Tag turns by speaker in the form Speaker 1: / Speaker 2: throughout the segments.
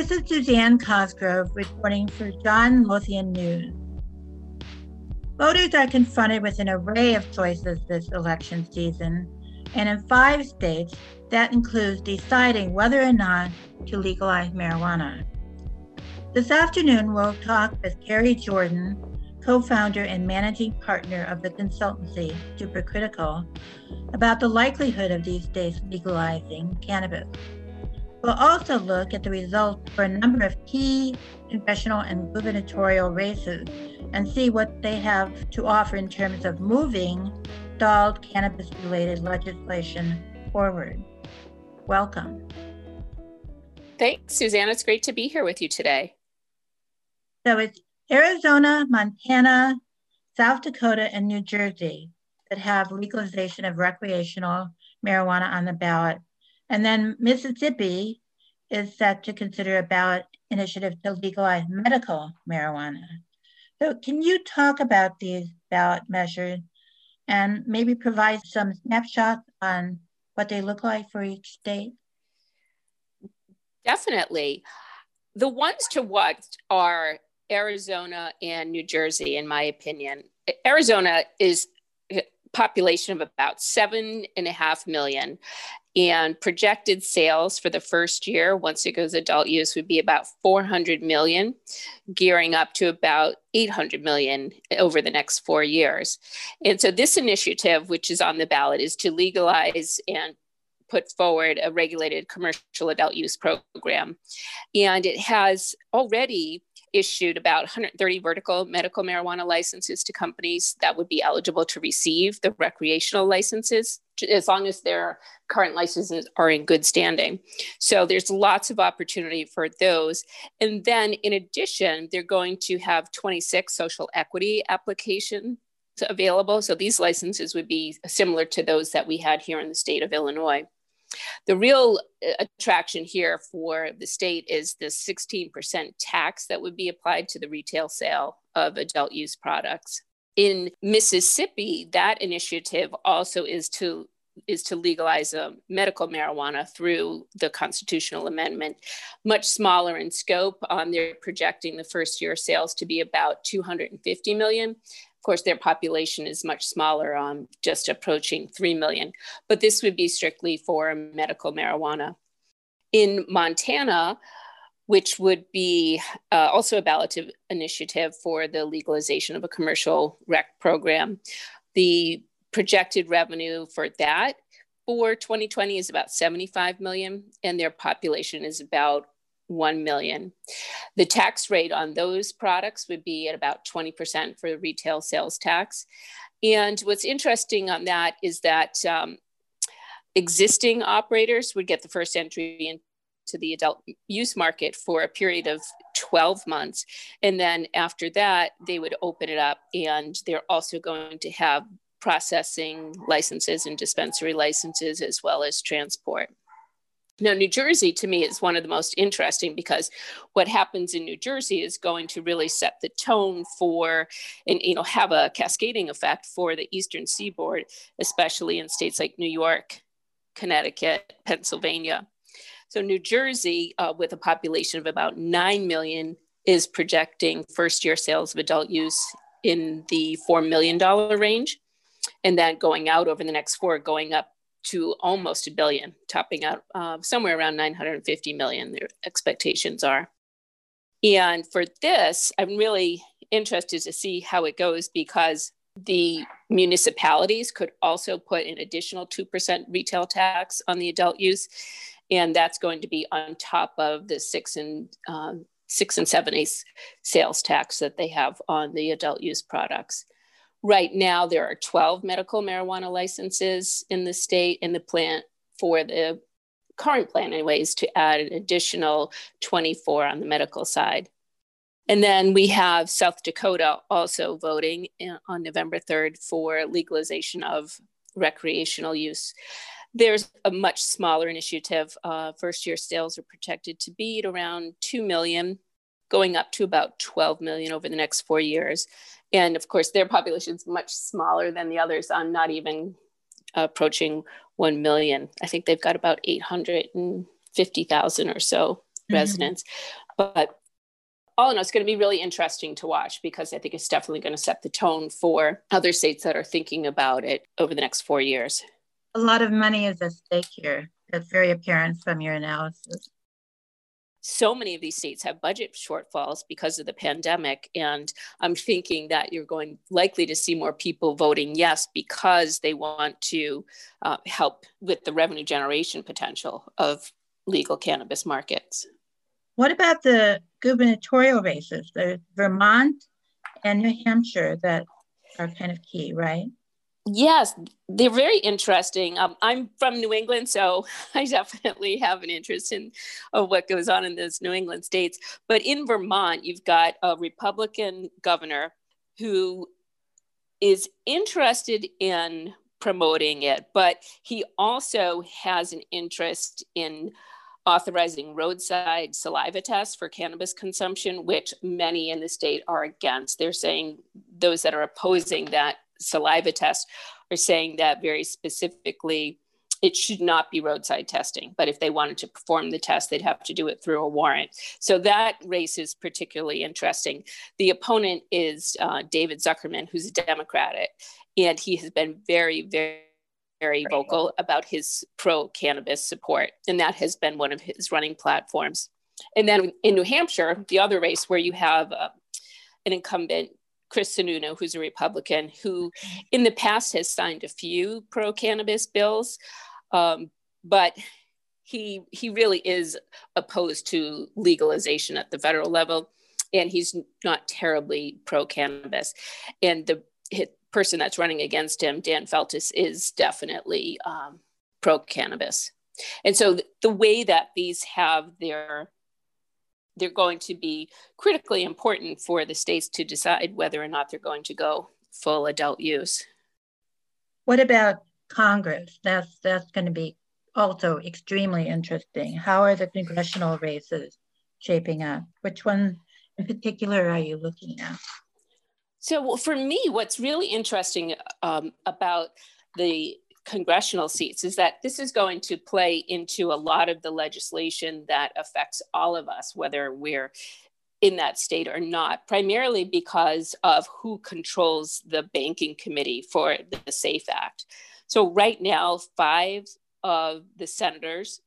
Speaker 1: This is Suzanne Cosgrove reporting for John Lothian News. Voters are confronted with an array of choices this election season, and in five states, that includes deciding whether or not to legalize marijuana. This afternoon, we'll talk with Kerry Jordan, co founder and managing partner of the consultancy Supercritical, about the likelihood of these states legalizing cannabis. We'll also look at the results for a number of key congressional and gubernatorial races and see what they have to offer in terms of moving stalled cannabis related legislation forward. Welcome.
Speaker 2: Thanks, Suzanne. It's great to be here with you today.
Speaker 1: So it's Arizona, Montana, South Dakota, and New Jersey that have legalization of recreational marijuana on the ballot and then Mississippi is set to consider a ballot initiative to legalize medical marijuana. So, can you talk about these ballot measures and maybe provide some snapshots on what they look like for each state?
Speaker 2: Definitely. The ones to watch are Arizona and New Jersey, in my opinion. Arizona is population of about seven and a half million. And projected sales for the first year once it goes adult use would be about 400 million gearing up to about 800 million over the next four years. And so this initiative which is on the ballot is to legalize and put forward a regulated commercial adult use program. And it has already issued about 130 vertical medical marijuana licenses to companies that would be eligible to receive the recreational licenses as long as their current licenses are in good standing. So there's lots of opportunity for those. And then in addition, they're going to have 26 social equity applications available. So these licenses would be similar to those that we had here in the state of Illinois. The real uh, attraction here for the state is the 16% tax that would be applied to the retail sale of adult use products. In Mississippi, that initiative also is to is to legalize a medical marijuana through the constitutional amendment, much smaller in scope. Um, they're projecting the first year sales to be about 250 million. Of course, their population is much smaller, um, just approaching 3 million, but this would be strictly for medical marijuana. In Montana, which would be uh, also a ballot initiative for the legalization of a commercial rec program. The projected revenue for that for 2020 is about 75 million, and their population is about 1 million. The tax rate on those products would be at about 20% for the retail sales tax. And what's interesting on that is that um, existing operators would get the first entry into the adult use market for a period of 12 months. And then after that, they would open it up and they're also going to have processing licenses and dispensary licenses as well as transport. Now, New Jersey to me is one of the most interesting because what happens in New Jersey is going to really set the tone for and you know have a cascading effect for the eastern seaboard, especially in states like New York, Connecticut, Pennsylvania. So New Jersey, uh, with a population of about 9 million, is projecting first year sales of adult use in the $4 million range. And then going out over the next four, going up to almost a billion, topping out uh, somewhere around 950 million, their expectations are. And for this, I'm really interested to see how it goes because the municipalities could also put an additional 2% retail tax on the adult use. And that's going to be on top of the six and um, six and seven eighths sales tax that they have on the adult use products. Right now, there are 12 medical marijuana licenses in the state, and the plan for the current plan, anyways, to add an additional 24 on the medical side. And then we have South Dakota also voting on November 3rd for legalization of recreational use. There's a much smaller initiative. Uh, first year sales are projected to be at around 2 million, going up to about 12 million over the next four years and of course their population is much smaller than the others on not even approaching 1 million i think they've got about 850000 or so mm-hmm. residents. But all in all, it's going to be really interesting to watch because I think it's definitely going to set the tone for other states that are thinking about it over the next four years.
Speaker 1: A lot of money is at stake here. That's very apparent from your analysis
Speaker 2: so many of these states have budget shortfalls because of the pandemic and i'm thinking that you're going likely to see more people voting yes because they want to uh, help with the revenue generation potential of legal cannabis markets.
Speaker 1: What about the gubernatorial races the vermont and new hampshire that are kind of key right
Speaker 2: Yes, they're very interesting. Um, I'm from New England, so I definitely have an interest in uh, what goes on in those New England states. But in Vermont, you've got a Republican governor who is interested in promoting it, but he also has an interest in authorizing roadside saliva tests for cannabis consumption, which many in the state are against. They're saying those that are opposing that saliva test are saying that very specifically it should not be roadside testing. But if they wanted to perform the test, they'd have to do it through a warrant. So that race is particularly interesting. The opponent is uh, David Zuckerman, who's a Democrat, and he has been very, very very vocal about his pro cannabis support, and that has been one of his running platforms. And then in New Hampshire, the other race where you have uh, an incumbent Chris Sununu, who's a Republican, who in the past has signed a few pro cannabis bills, um, but he he really is opposed to legalization at the federal level, and he's not terribly pro cannabis. And the person that's running against him, Dan Feltes, is definitely um, pro cannabis. And so the way that these have their they're going to be critically important for the states to decide whether or not they're going to go full adult use.
Speaker 1: What about Congress? That's that's going to be also extremely interesting. How are the congressional races shaping up? Which one in particular are you looking at?
Speaker 2: So, for me, what's really interesting um, about the congressional seats is that this is going to play into a lot of the legislation that affects all of us, whether we're in that state or not, primarily because of who controls the banking committee for the SAFE Act. So, right now, five of the senators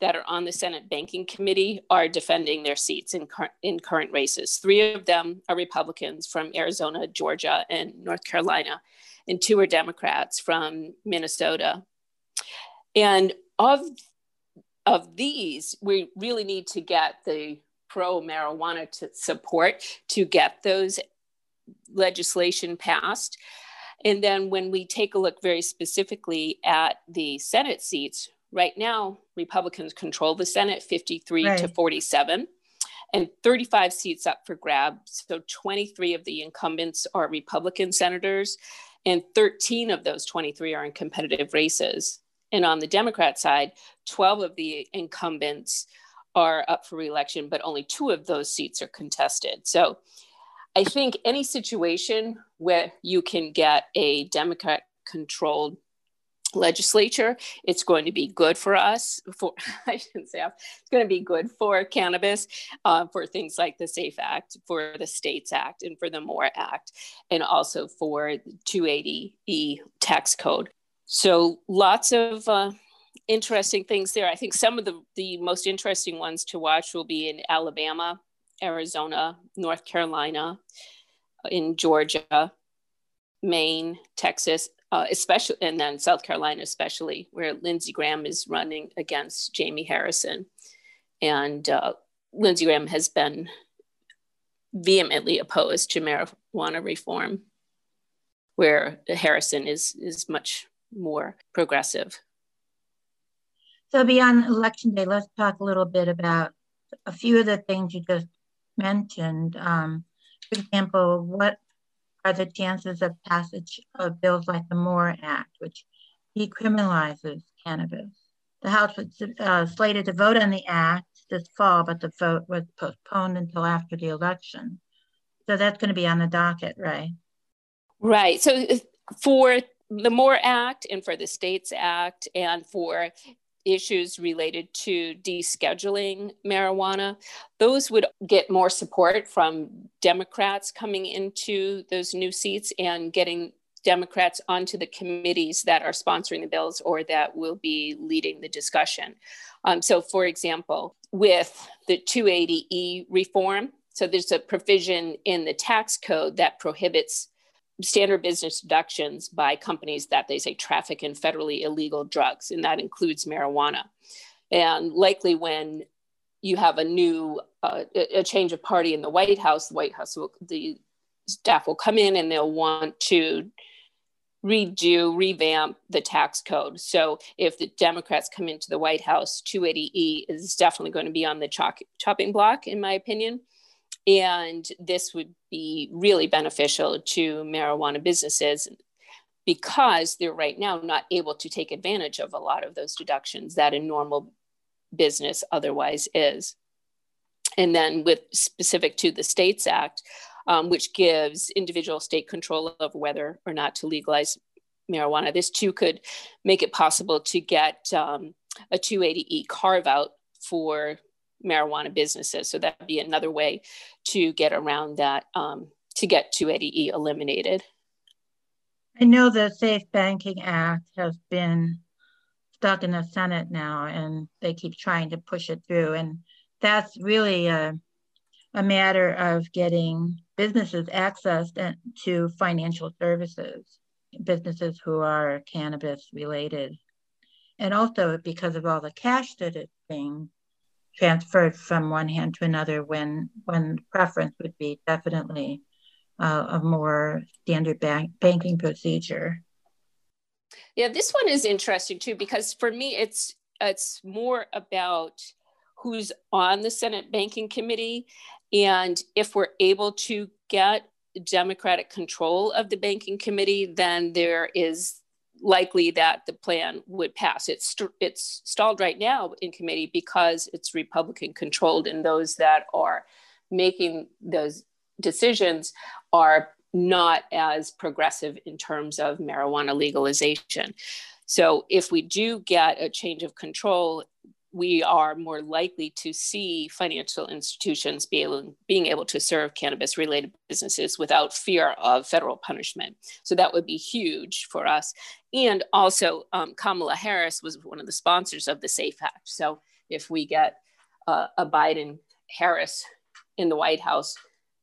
Speaker 2: that are on the Senate Banking Committee are defending their seats in, cur- in current races. Three of them are Republicans from Arizona, Georgia, and North Carolina and two are Democrats from Minnesota. And of, of these, we really need to get the pro marijuana to support to get those legislation passed. And then when we take a look very specifically at the Senate seats, right now, Republicans control the Senate 53 right. to 47 and 35 seats up for grabs. So 23 of the incumbents are Republican senators and 13 of those 23 are in competitive races. And on the Democrat side, 12 of the incumbents are up for reelection, but only two of those seats are contested. So I think any situation where you can get a Democrat controlled legislature. It's going to be good for us. For I shouldn't say it's going to be good for cannabis, uh, for things like the SAFE Act, for the States Act, and for the MORE Act, and also for 280e tax code. So lots of uh, interesting things there. I think some of the the most interesting ones to watch will be in Alabama, Arizona, North Carolina, in Georgia, Maine, Texas, uh, especially, and then South Carolina, especially, where Lindsey Graham is running against Jamie Harrison. And uh, Lindsey Graham has been vehemently opposed to marijuana reform, where Harrison is, is much more progressive.
Speaker 1: So, beyond election day, let's talk a little bit about a few of the things you just mentioned. Um, for example, what are the chances of passage of bills like the MORE Act, which decriminalizes cannabis. The House was uh, slated to vote on the act this fall, but the vote was postponed until after the election. So that's going to be on the docket, right?
Speaker 2: Right. So for the MORE Act and for the States Act and for issues related to descheduling marijuana, those would get more support from Democrats coming into those new seats and getting Democrats onto the committees that are sponsoring the bills or that will be leading the discussion. Um, so, for example, with the 280E reform, so there's a provision in the tax code that prohibits standard business deductions by companies that they say traffic in federally illegal drugs, and that includes marijuana. And likely when you have a new uh, a change of party in the White House, the White House will the staff will come in and they'll want to redo, revamp the tax code. So if the Democrats come into the White House, 280E is definitely going to be on the chalk, chopping block, in my opinion. And this would be really beneficial to marijuana businesses because they're right now not able to take advantage of a lot of those deductions that a normal business otherwise is. And then, with specific to the States Act, um, which gives individual state control of whether or not to legalize marijuana, this too could make it possible to get um, a 280E carve out for marijuana businesses. So that'd be another way to get around that um, to get 280E eliminated.
Speaker 1: I know the Safe Banking Act has been stuck in the Senate now, and they keep trying to push it through. And that's really a, a matter of getting businesses access to financial services, businesses who are cannabis related. And also because of all the cash that it's being transferred from one hand to another when when preference would be definitely uh, a more standard bank, banking procedure.
Speaker 2: Yeah, this one is interesting too because for me it's it's more about who's on the Senate Banking Committee and if we're able to get Democratic control of the Banking Committee, then there is likely that the plan would pass. It's st- it's stalled right now in committee because it's Republican controlled, and those that are making those decisions are not as progressive in terms of marijuana legalization. So if we do get a change of control we are more likely to see financial institutions be able, being able to serve cannabis related businesses without fear of federal punishment. So that would be huge for us. And also, um, Kamala Harris was one of the sponsors of the SAFE Act. So if we get uh, a Biden Harris in the White House,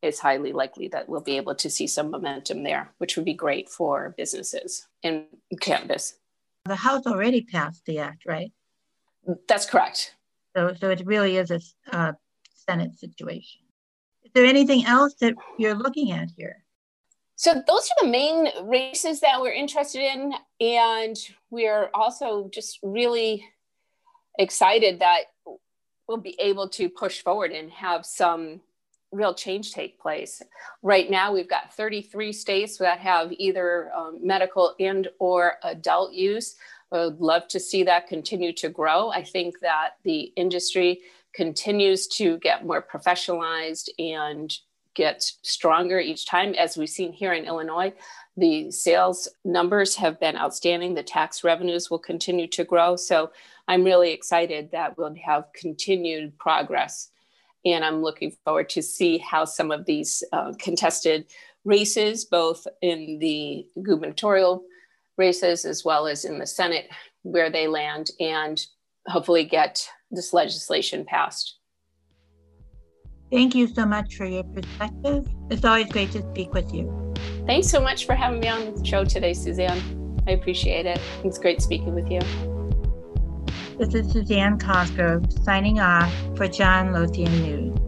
Speaker 2: it's highly likely that we'll be able to see some momentum there, which would be great for businesses in cannabis.
Speaker 1: The House already passed the act, right?
Speaker 2: That's correct.
Speaker 1: So, so it really is a uh, Senate situation. Is there anything else that you're looking at here?
Speaker 2: So those are the main races that we're interested in, and we're also just really excited that we'll be able to push forward and have some real change take place. Right now, we've got 33 states that have either um, medical and or adult use. I would love to see that continue to grow. I think that the industry continues to get more professionalized and get stronger each time. As we've seen here in Illinois, the sales numbers have been outstanding. The tax revenues will continue to grow. So I'm really excited that we'll have continued progress. And I'm looking forward to see how some of these uh, contested races, both in the gubernatorial races as well as in the Senate where they land and hopefully get this legislation passed.
Speaker 1: Thank you so much for your perspective. It's always great to speak with you.
Speaker 2: Thanks so much for having me on the show today, Suzanne. I appreciate it. It's great speaking with you.
Speaker 1: This is Suzanne Cosgrove signing off for John Lothian News.